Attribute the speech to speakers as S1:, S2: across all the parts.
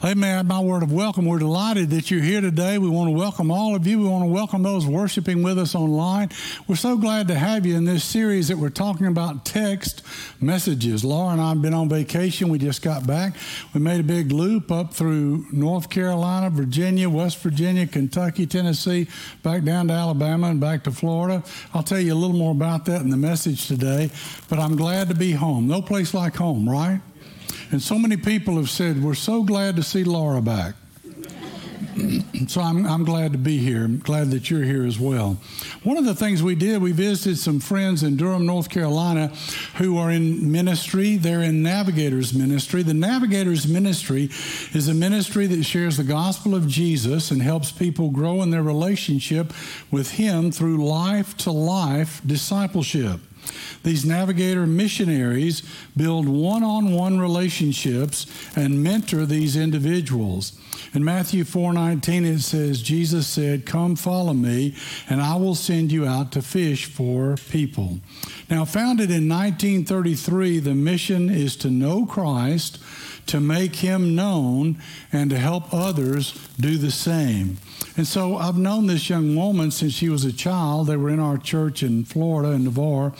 S1: Me add my word of welcome. We're delighted that you're here today. We want to welcome all of you. We want to welcome those worshiping with us online. We're so glad to have you in this series that we're talking about text messages. Laura and I have been on vacation. We just got back. We made a big loop up through North Carolina, Virginia, West Virginia, Kentucky, Tennessee, back down to Alabama and back to Florida. I'll tell you a little more about that in the message today, but I'm glad to be home. No place like home, right? And so many people have said, We're so glad to see Laura back. so I'm, I'm glad to be here. I'm glad that you're here as well. One of the things we did, we visited some friends in Durham, North Carolina, who are in ministry. They're in Navigators Ministry. The Navigators Ministry is a ministry that shares the gospel of Jesus and helps people grow in their relationship with Him through life to life discipleship. These navigator missionaries build one on one relationships and mentor these individuals. In Matthew 4:19 it says Jesus said, "Come follow me, and I will send you out to fish for people." Now, founded in 1933, the mission is to know Christ, to make him known, and to help others do the same. And so I've known this young woman since she was a child. They were in our church in Florida, in Navarre.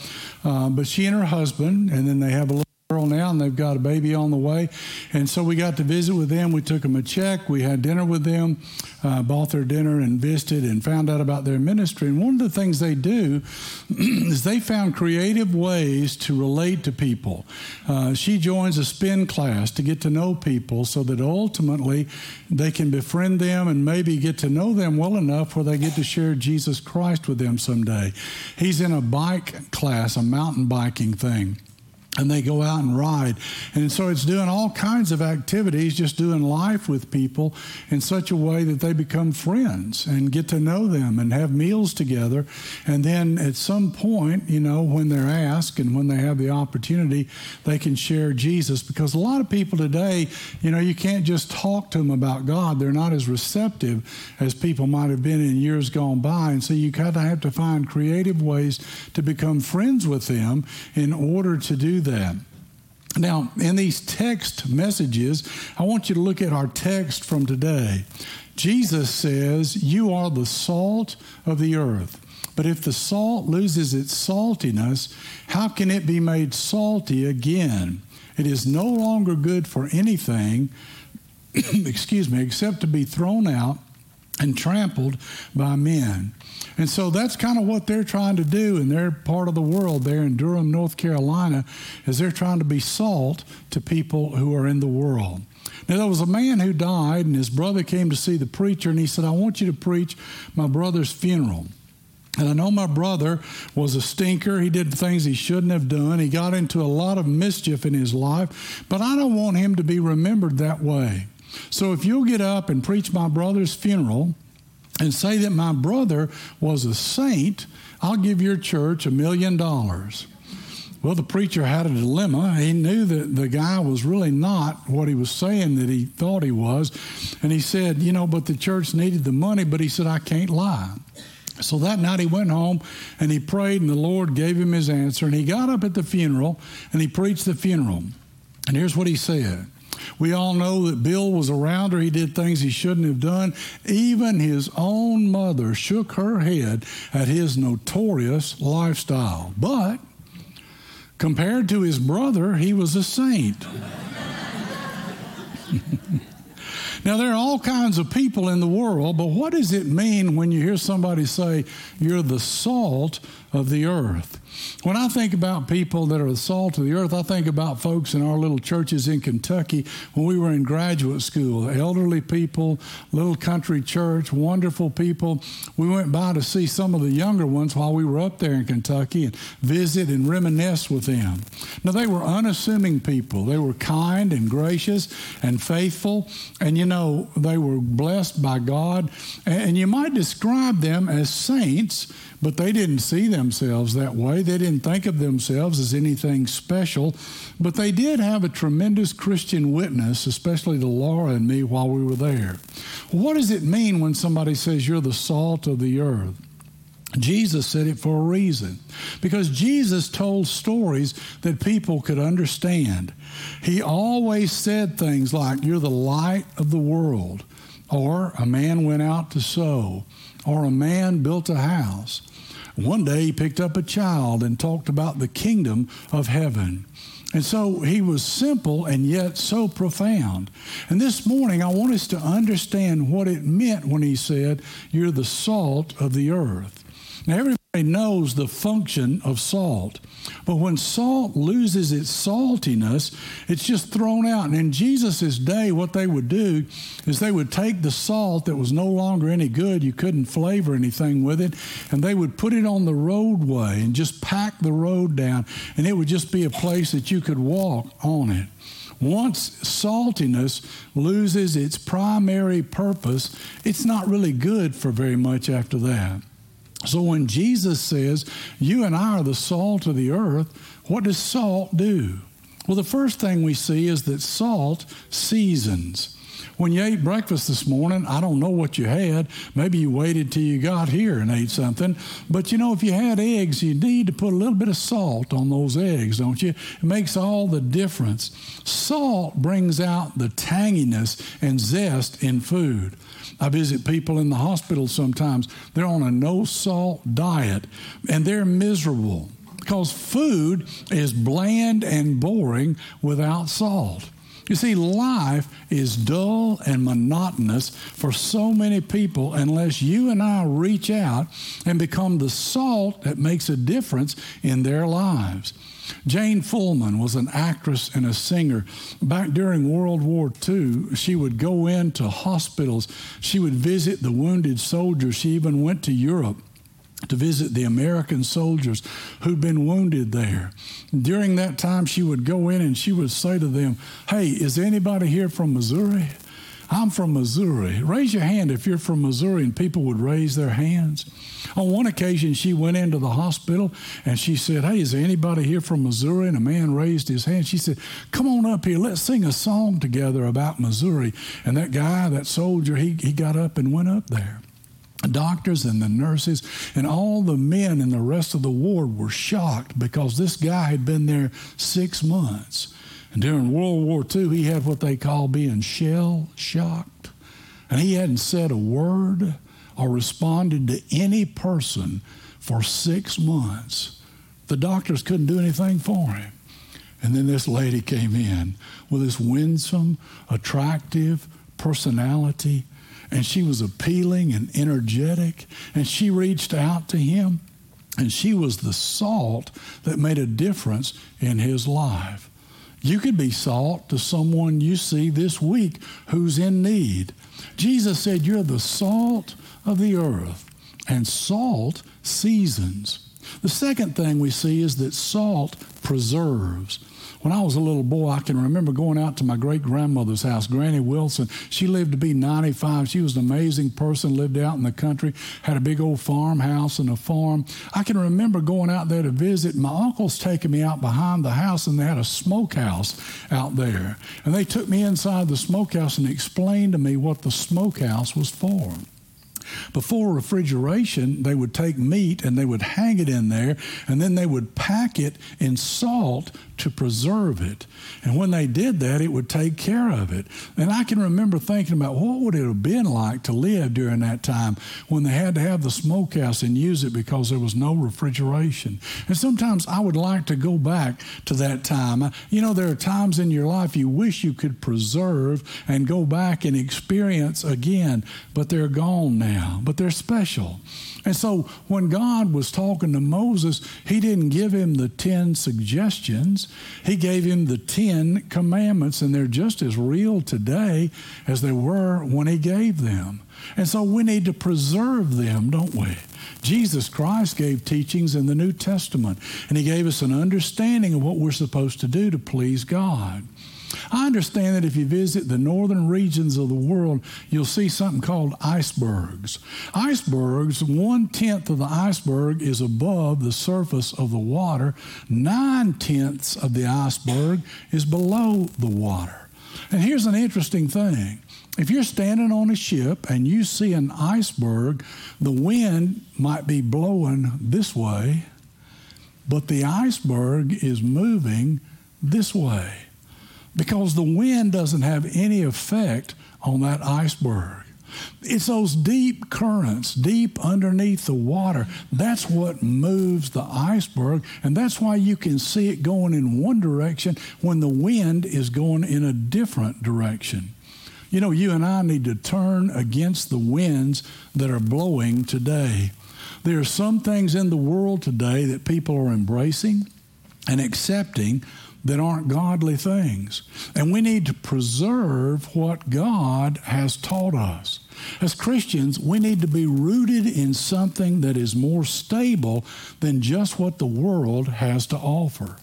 S1: Uh, but she and her husband, and then they have a little now and they've got a baby on the way. And so we got to visit with them. We took them a check. We had dinner with them, uh, bought their dinner and visited and found out about their ministry. And one of the things they do is they found creative ways to relate to people. Uh, she joins a spin class to get to know people so that ultimately they can befriend them and maybe get to know them well enough where they get to share Jesus Christ with them someday. He's in a bike class, a mountain biking thing and they go out and ride. And so it's doing all kinds of activities, just doing life with people in such a way that they become friends and get to know them and have meals together. And then at some point, you know, when they're asked and when they have the opportunity, they can share Jesus. Because a lot of people today, you know, you can't just talk to them about God. They're not as receptive as people might have been in years gone by. And so you kind of have to find creative ways to become friends with them in order to do that. Now, in these text messages, I want you to look at our text from today. Jesus says, You are the salt of the earth. But if the salt loses its saltiness, how can it be made salty again? It is no longer good for anything, excuse me, except to be thrown out and trampled by men. And so that's kind of what they're trying to do in their part of the world there in Durham, North Carolina, is they're trying to be salt to people who are in the world. Now, there was a man who died, and his brother came to see the preacher, and he said, I want you to preach my brother's funeral. And I know my brother was a stinker. He did things he shouldn't have done. He got into a lot of mischief in his life, but I don't want him to be remembered that way. So if you'll get up and preach my brother's funeral and say that my brother was a saint, I'll give your church a million dollars. Well, the preacher had a dilemma. He knew that the guy was really not what he was saying that he thought he was. And he said, You know, but the church needed the money, but he said, I can't lie. So that night he went home and he prayed, and the Lord gave him his answer. And he got up at the funeral and he preached the funeral. And here's what he said we all know that Bill was around her. He did things he shouldn't have done. Even his own mother shook her head at his notorious lifestyle. But compared to his brother, he was a saint. Now, there are all kinds of people in the world, but what does it mean when you hear somebody say, You're the salt of the earth? When I think about people that are the salt of the earth, I think about folks in our little churches in Kentucky when we were in graduate school. Elderly people, little country church, wonderful people. We went by to see some of the younger ones while we were up there in Kentucky and visit and reminisce with them. Now, they were unassuming people. They were kind and gracious and faithful. And, you know, they were blessed by God. And you might describe them as saints but they didn't see themselves that way. They didn't think of themselves as anything special. But they did have a tremendous Christian witness, especially to Laura and me while we were there. What does it mean when somebody says you're the salt of the earth? Jesus said it for a reason because Jesus told stories that people could understand. He always said things like, You're the light of the world, or a man went out to sow, or a man built a house. One day he picked up a child and talked about the kingdom of heaven. And so he was simple and yet so profound. And this morning, I want us to understand what it meant when he said, You're the salt of the earth. Now, everybody knows the function of salt. But when salt loses its saltiness, it's just thrown out. And in Jesus' day, what they would do is they would take the salt that was no longer any good, you couldn't flavor anything with it, and they would put it on the roadway and just pack the road down, and it would just be a place that you could walk on it. Once saltiness loses its primary purpose, it's not really good for very much after that. So when Jesus says, You and I are the salt of the earth, what does salt do? Well, the first thing we see is that salt seasons. When you ate breakfast this morning, I don't know what you had. Maybe you waited till you got here and ate something. But you know, if you had eggs, you need to put a little bit of salt on those eggs, don't you? It makes all the difference. Salt brings out the tanginess and zest in food. I visit people in the hospital sometimes. They're on a no salt diet and they're miserable because food is bland and boring without salt. You see, life is dull and monotonous for so many people unless you and I reach out and become the salt that makes a difference in their lives. Jane Froman was an actress and a singer. Back during World War II, she would go into hospitals. She would visit the wounded soldiers. She even went to Europe to visit the American soldiers who'd been wounded there. During that time, she would go in and she would say to them, Hey, is anybody here from Missouri? I'm from Missouri. Raise your hand if you're from Missouri, and people would raise their hands. On one occasion, she went into the hospital and she said, Hey, is there anybody here from Missouri? And a man raised his hand. She said, Come on up here. Let's sing a song together about Missouri. And that guy, that soldier, he, he got up and went up there doctors and the nurses and all the men in the rest of the ward were shocked because this guy had been there six months. And during World War II, he had what they call being shell shocked. And he hadn't said a word or responded to any person for six months. The doctors couldn't do anything for him. And then this lady came in with this winsome, attractive personality and she was appealing and energetic, and she reached out to him, and she was the salt that made a difference in his life. You could be salt to someone you see this week who's in need. Jesus said, You're the salt of the earth, and salt seasons. The second thing we see is that salt preserves. When I was a little boy, I can remember going out to my great grandmother's house, Granny Wilson. She lived to be 95. She was an amazing person, lived out in the country, had a big old farmhouse and a farm. I can remember going out there to visit. My uncles taking me out behind the house, and they had a smokehouse out there. And they took me inside the smokehouse and explained to me what the smokehouse was for. Before refrigeration, they would take meat and they would hang it in there, and then they would pack it in salt to preserve it. And when they did that, it would take care of it. And I can remember thinking about what would it have been like to live during that time when they had to have the smokehouse and use it because there was no refrigeration. And sometimes I would like to go back to that time. Uh, you know, there are times in your life you wish you could preserve and go back and experience again, but they're gone now, but they're special. And so when God was talking to Moses, he didn't give him the 10 suggestions. He gave him the 10 commandments, and they're just as real today as they were when he gave them. And so we need to preserve them, don't we? Jesus Christ gave teachings in the New Testament, and he gave us an understanding of what we're supposed to do to please God. I understand that if you visit the northern regions of the world, you'll see something called icebergs. Icebergs, one tenth of the iceberg is above the surface of the water, nine tenths of the iceberg is below the water. And here's an interesting thing. If you're standing on a ship and you see an iceberg, the wind might be blowing this way, but the iceberg is moving this way because the wind doesn't have any effect on that iceberg. It's those deep currents, deep underneath the water. That's what moves the iceberg, and that's why you can see it going in one direction when the wind is going in a different direction. You know, you and I need to turn against the winds that are blowing today. There are some things in the world today that people are embracing and accepting that aren't godly things. And we need to preserve what God has taught us. As Christians, we need to be rooted in something that is more stable than just what the world has to offer.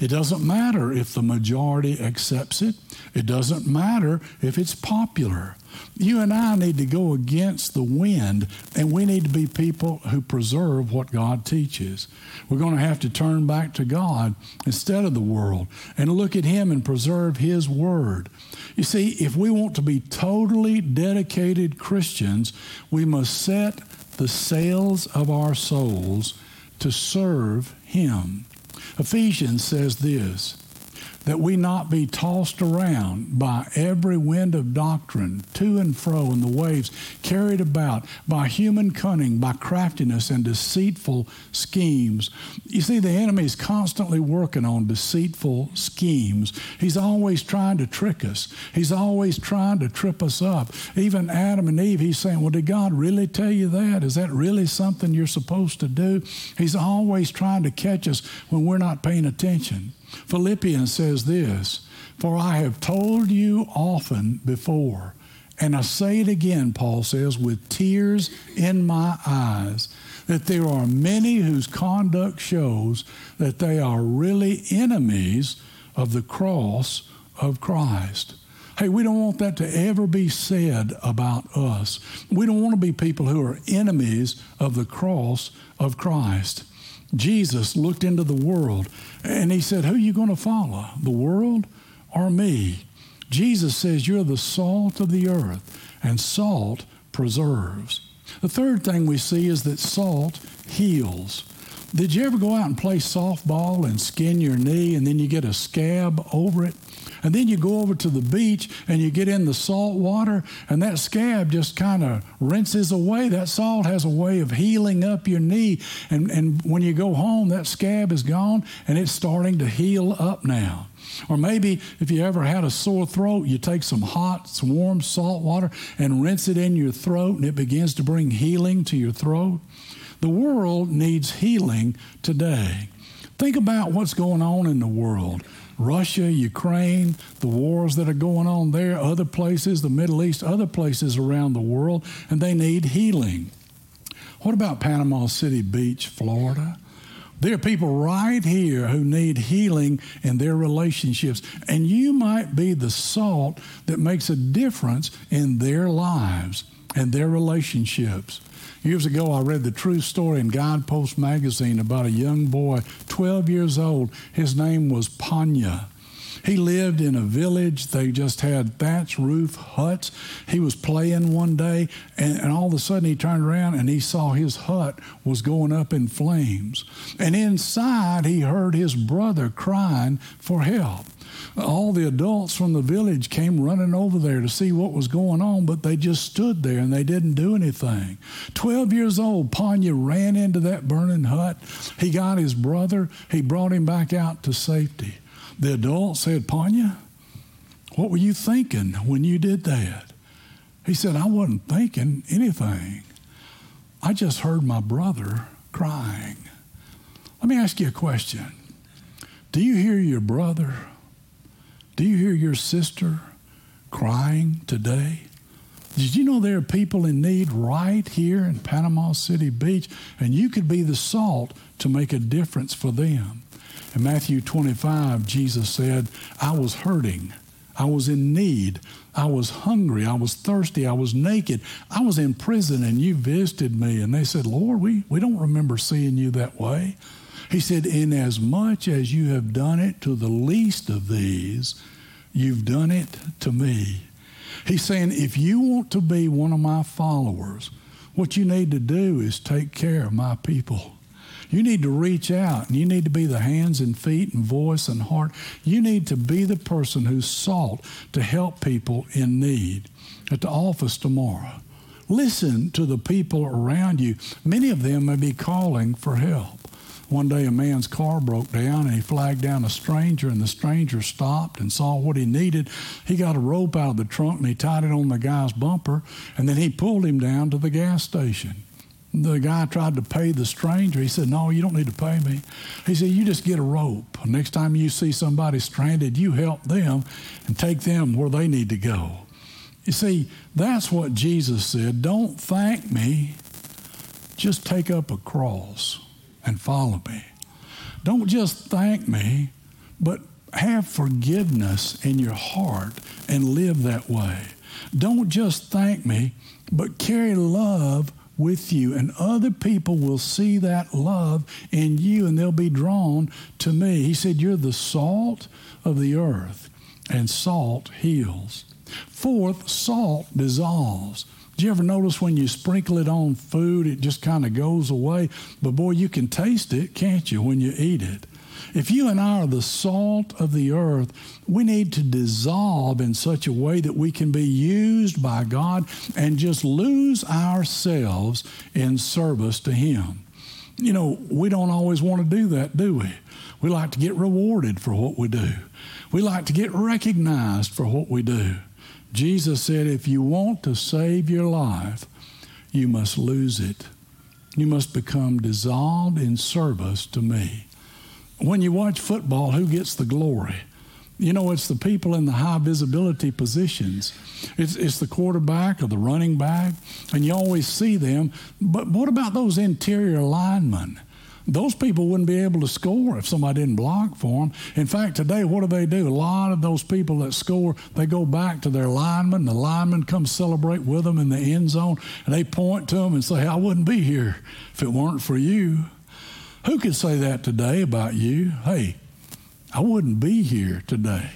S1: It doesn't matter if the majority accepts it. It doesn't matter if it's popular. You and I need to go against the wind, and we need to be people who preserve what God teaches. We're going to have to turn back to God instead of the world and look at Him and preserve His Word. You see, if we want to be totally dedicated Christians, we must set the sails of our souls to serve Him. Ephesians says this that we not be tossed around by every wind of doctrine, to and fro in the waves, carried about by human cunning, by craftiness and deceitful schemes. You see, the enemy is constantly working on deceitful schemes. He's always trying to trick us, he's always trying to trip us up. Even Adam and Eve, he's saying, Well, did God really tell you that? Is that really something you're supposed to do? He's always trying to catch us when we're not paying attention. Philippians says this For I have told you often before, and I say it again, Paul says, with tears in my eyes, that there are many whose conduct shows that they are really enemies of the cross of Christ. Hey, we don't want that to ever be said about us. We don't want to be people who are enemies of the cross of Christ. Jesus looked into the world and he said, Who are you going to follow, the world or me? Jesus says, You're the salt of the earth, and salt preserves. The third thing we see is that salt heals. Did you ever go out and play softball and skin your knee and then you get a scab over it? And then you go over to the beach and you get in the salt water, and that scab just kind of rinses away. That salt has a way of healing up your knee. And, and when you go home, that scab is gone and it's starting to heal up now. Or maybe if you ever had a sore throat, you take some hot, warm salt water and rinse it in your throat, and it begins to bring healing to your throat. The world needs healing today. Think about what's going on in the world. Russia, Ukraine, the wars that are going on there, other places, the Middle East, other places around the world, and they need healing. What about Panama City Beach, Florida? There are people right here who need healing in their relationships, and you might be the salt that makes a difference in their lives and their relationships. Years ago, I read the true story in Guidepost magazine about a young boy, 12 years old. His name was Panya. He lived in a village. They just had thatch roof huts. He was playing one day, and, and, all of a sudden he turned around and he saw his hut was going up in flames. And inside, he heard his brother crying for help all the adults from the village came running over there to see what was going on, but they just stood there and they didn't do anything. Twelve years old, Panya ran into that burning hut. He got his brother, he brought him back out to safety. The adult said, Panya, what were you thinking when you did that? He said, I wasn't thinking anything. I just heard my brother crying. Let me ask you a question. Do you hear your brother do you hear your sister crying today? Did you know there are people in need right here in Panama City Beach, and you could be the salt to make a difference for them? In Matthew 25, Jesus said, I was hurting. I was in need. I was hungry. I was thirsty. I was naked. I was in prison, and you visited me. And they said, Lord, we, we don't remember seeing you that way. He said, Inasmuch as much as you have done it to the least of these, you've done it to me. He's saying, if you want to be one of my followers, what you need to do is take care of my people. You need to reach out and you need to be the hands and feet and voice and heart. You need to be the person who's sought to help people in need. At the office tomorrow, listen to the people around you. Many of them may be calling for help. One day a man's car broke down and he flagged down a stranger and the stranger stopped and saw what he needed. He got a rope out of the trunk and he tied it on the guy's bumper and then he pulled him down to the gas station. The guy tried to pay the stranger. He said, No, you don't need to pay me. He said, You just get a rope. Next time you see somebody stranded, you help them and take them where they need to go. You see, that's what Jesus said. Don't thank me, just take up a cross and follow me. Don't just thank me, but have forgiveness in your heart and live that way. Don't just thank me, but carry love with you, and other people will see that love in you and they'll be drawn to me. He said, You're the salt of the earth, and salt heals. Fourth, salt dissolves. Do you ever notice when you sprinkle it on food, it just kind of goes away? But boy, you can taste it, can't you, when you eat it? If you and I are the salt of the earth, we need to dissolve in such a way that we can be used by God and just lose ourselves in service to Him. You know, we don't always want to do that, do we? We like to get rewarded for what we do. We like to get recognized for what we do. Jesus said, if you want to save your life, you must lose it. You must become dissolved in service to me. When you watch football, who gets the glory? You know, it's the people in the high visibility positions. It's, it's the quarterback or the running back, and you always see them. But what about those interior linemen? those people wouldn't be able to score if somebody didn't block for them. In fact, today, what do they do? A lot of those people that score, they go back to their lineman. The lineman comes celebrate with them in the end zone, and they point to them and say, I wouldn't be here if it weren't for you. Who could say that today about you? Hey, I wouldn't be here today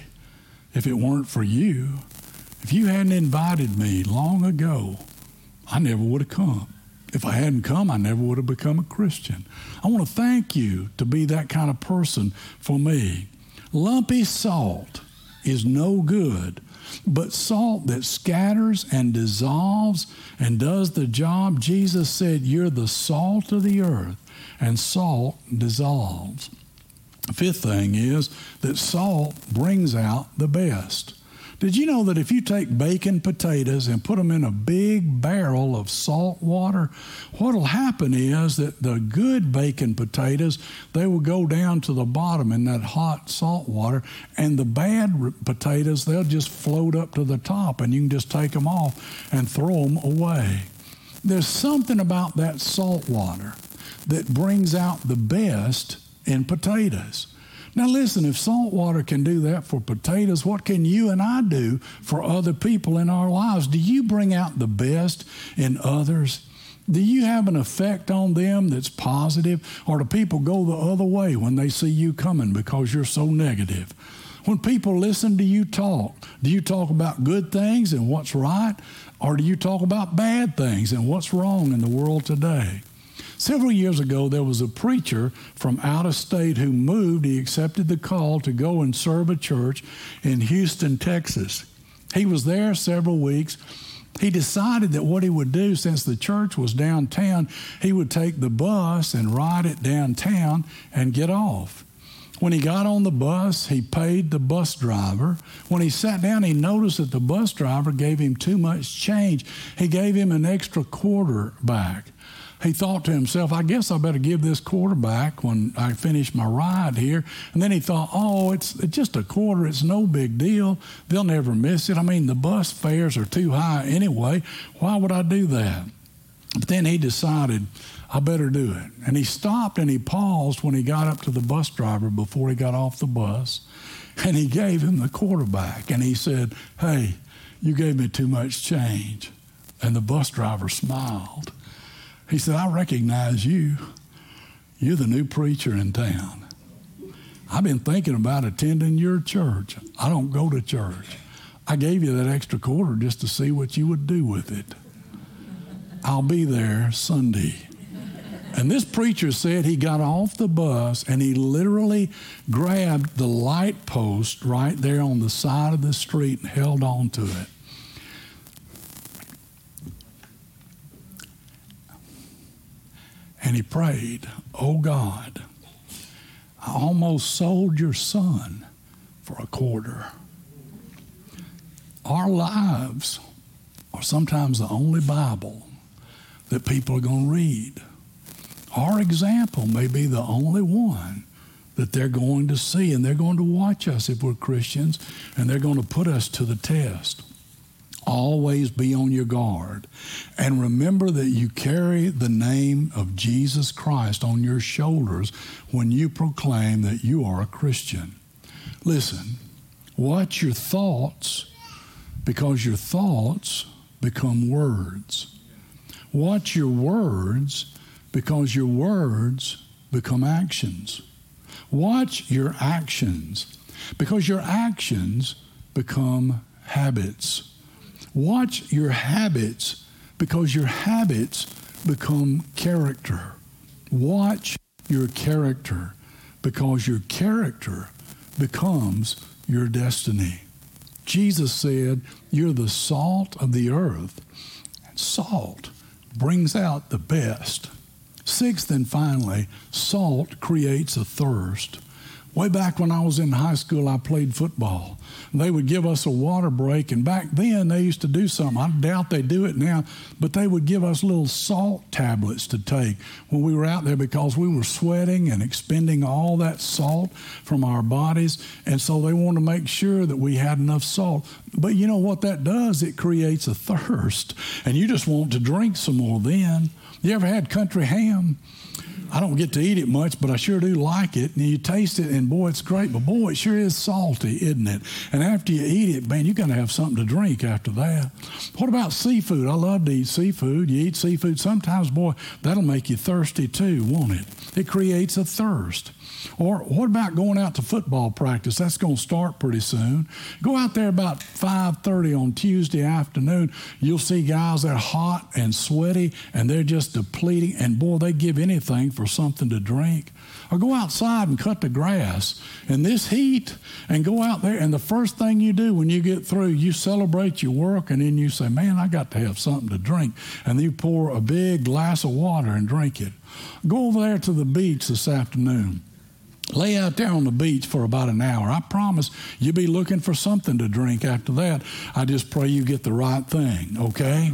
S1: if it weren't for you. If you hadn't invited me long ago, I never would have come. If I hadn't come, I never would have become a Christian. I want to thank you to be that kind of person for me. Lumpy salt is no good, but salt that scatters and dissolves and does the job, Jesus said, You're the salt of the earth, and salt dissolves. fifth thing is that salt brings out the best. Did you know that if you take bacon potatoes and put them in a big barrel of salt water, what'll happen is that the good bacon potatoes, they will go down to the bottom in that hot salt water, and the bad potatoes, they'll just float up to the top, and you can just take them off and throw them away. There's something about that salt water that brings out the best in potatoes. Now, listen, if salt water can do that for potatoes, what can you and I do for other people in our lives? Do you bring out the best in others? Do you have an effect on them that's positive? Or do people go the other way when they see you coming because you're so negative? When people listen to you talk, do you talk about good things and what's right? Or do you talk about bad things and what's wrong in the world today? Several years ago, there was a preacher from out of state who moved. He accepted the call to go and serve a church in Houston, Texas. He was there several weeks. He decided that what he would do, since the church was downtown, he would take the bus and ride it downtown and get off. When he got on the bus, he paid the bus driver. When he sat down, he noticed that the bus driver gave him too much change. He gave him an extra quarter back he thought to himself, I guess I better give this quarterback when I finish my ride here. And then he thought, oh, it's, it's just a quarter. It's no big deal. They'll never miss it. I mean, the bus fares are too high anyway. Why would I do that? But then he decided, I better do it. And he stopped and he paused when he got up to the bus driver before he got off the bus. And he gave him the quarterback. And he said, Hey, you gave me too much change. And the bus driver smiled. He said, I recognize you. You're the new preacher in town. I've been thinking about attending your church. I don't go to church. I gave you that extra quarter just to see what you would do with it. I'll be there Sunday. And this preacher said he got off the bus and he literally grabbed the light post right there on the side of the street and held on to it. And he prayed, Oh God, I almost sold your son for a quarter. Our lives are sometimes the only Bible that people are going to read. Our example may be the only one that they're going to see, and they're going to watch us if we're Christians, and they're going to put us to the test. Always be on your guard. And remember that you carry the name of Jesus Christ on your shoulders when you proclaim that you are a Christian. Listen, watch your thoughts because your thoughts become words. Watch your words because your words become actions. Watch your actions because your actions become habits. Watch your habits because your habits become character. Watch your character because your character becomes your destiny. Jesus said, You're the salt of the earth. Salt brings out the best. Sixth and finally, salt creates a thirst. Way back when I was in high school, I played football. They would give us a water break, and back then they used to do something. I doubt they do it now, but they would give us little salt tablets to take when we were out there because we were sweating and expending all that salt from our bodies. And so they wanted to make sure that we had enough salt. But you know what that does? It creates a thirst, and you just want to drink some more then. You ever had country ham? I don't get to eat it much, but I sure do like it. And you taste it, and boy, it's great. But boy, it sure is salty, isn't it? And after you eat it, man, you got to have something to drink after that. What about seafood? I love to eat seafood. You eat seafood sometimes, boy, that'll make you thirsty too, won't it? It creates a thirst. Or what about going out to football practice? That's going to start pretty soon. Go out there about 5:30 on Tuesday afternoon. You'll see guys that are hot and sweaty and they're just depleting and boy, they give anything for something to drink. Or go outside and cut the grass in this heat and go out there and the first thing you do when you get through, you celebrate your work and then you say, "Man, I got to have something to drink." And you pour a big glass of water and drink it. Go over there to the beach this afternoon. Lay out there on the beach for about an hour. I promise you'll be looking for something to drink after that. I just pray you get the right thing, okay?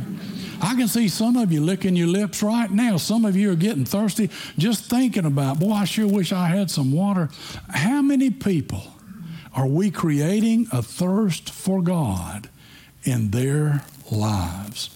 S1: I can see some of you licking your lips right now. Some of you are getting thirsty just thinking about, boy, I sure wish I had some water. How many people are we creating a thirst for God in their lives?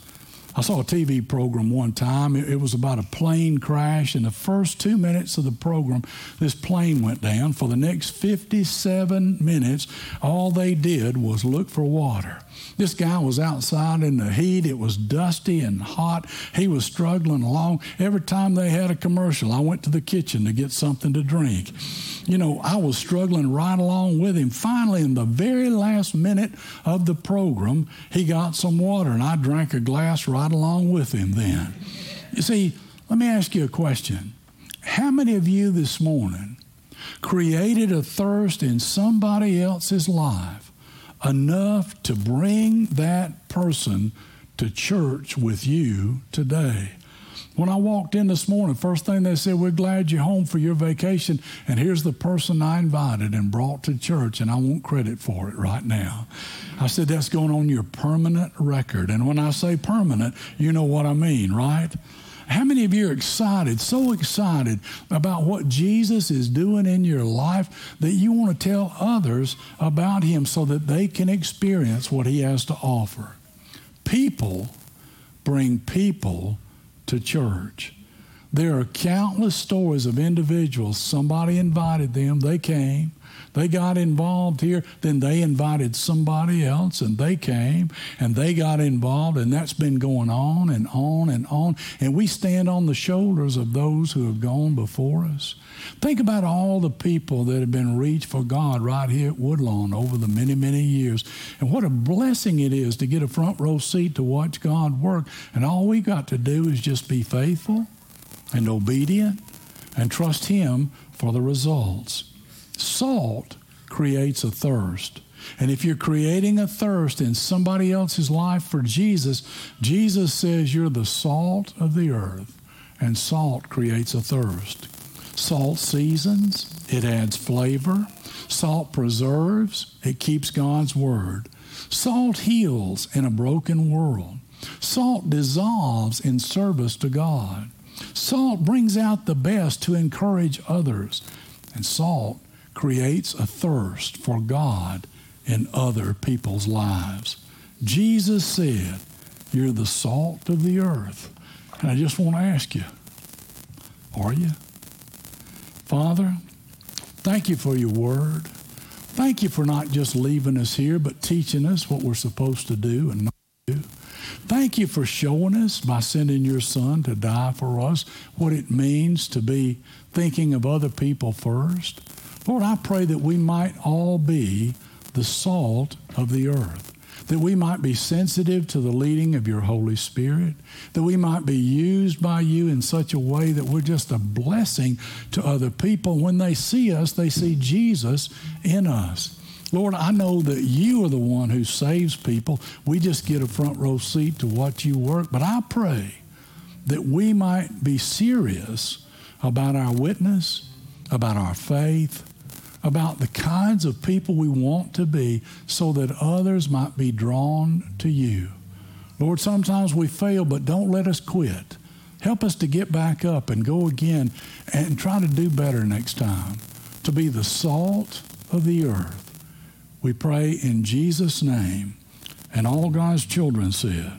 S1: I saw a TV program one time. It, it, was about a plane crash. In the first two minutes of the program, this plane went down. For the next 57 minutes, all they did was look for water. This guy was outside in the heat. It was dusty and hot. He was struggling along. Every time they had a commercial, I went to the kitchen to get something to drink. You know, I was struggling right along with him. Finally, in the very last minute of the program, he got some water, and I drank a glass right along with him then. You see, let me ask you a question. How many of you this morning created a thirst in somebody else's life enough to bring that person to church with you today. When I walked in this morning, first thing they said, We're glad you're home for your vacation. And here's the person I invited and brought to church, and I want credit for it right now. I said, That's going on your permanent record. And when I say permanent, you know what I mean, right? How many of you are excited, so excited about what Jesus is doing in your life that you want to tell others about him so that they can experience what he has to offer? People bring people to church. There are countless stories of individuals. Somebody invited them, they came. They got involved here, then they invited somebody else and they came and they got involved, and that's been going on and on and on. And we stand on the shoulders of those who have gone before us. Think about all the people that have been reached for God right here at Woodlawn over the many, many years. And what a blessing it is to get a front row seat to watch God work. And all we got to do is just be faithful and obedient and trust Him for the results. Salt creates a thirst. And if you're creating a thirst in somebody else's life for Jesus, Jesus says you're the salt of the earth, and salt creates a thirst. Salt seasons, it adds flavor. Salt preserves, it keeps God's word. Salt heals in a broken world. Salt dissolves in service to God. Salt brings out the best to encourage others. And salt creates a thirst for God in other people's lives. Jesus said, You're the salt of the earth. And I just want to ask you, are you? Father, thank you for your word. Thank you for not just leaving us here, but teaching us what we're supposed to do and not. Thank you for showing us by sending your son to die for us what it means to be thinking of other people first. Lord, I pray that we might all be the salt of the earth, that we might be sensitive to the leading of your Holy Spirit, that we might be used by you in such a way that we're just a blessing to other people. When they see us, they see Jesus in us. Lord, I know that you are the one who saves people. We just get a front row seat to watch you work. But I pray that we might be serious about our witness, about our faith, about the kinds of people we want to be so that others might be drawn to you. Lord, sometimes we fail, but don't let us quit. Help us to get back up and go again and try to do better next time, to be the salt of the earth. We pray in Jesus' name. And all God's children said,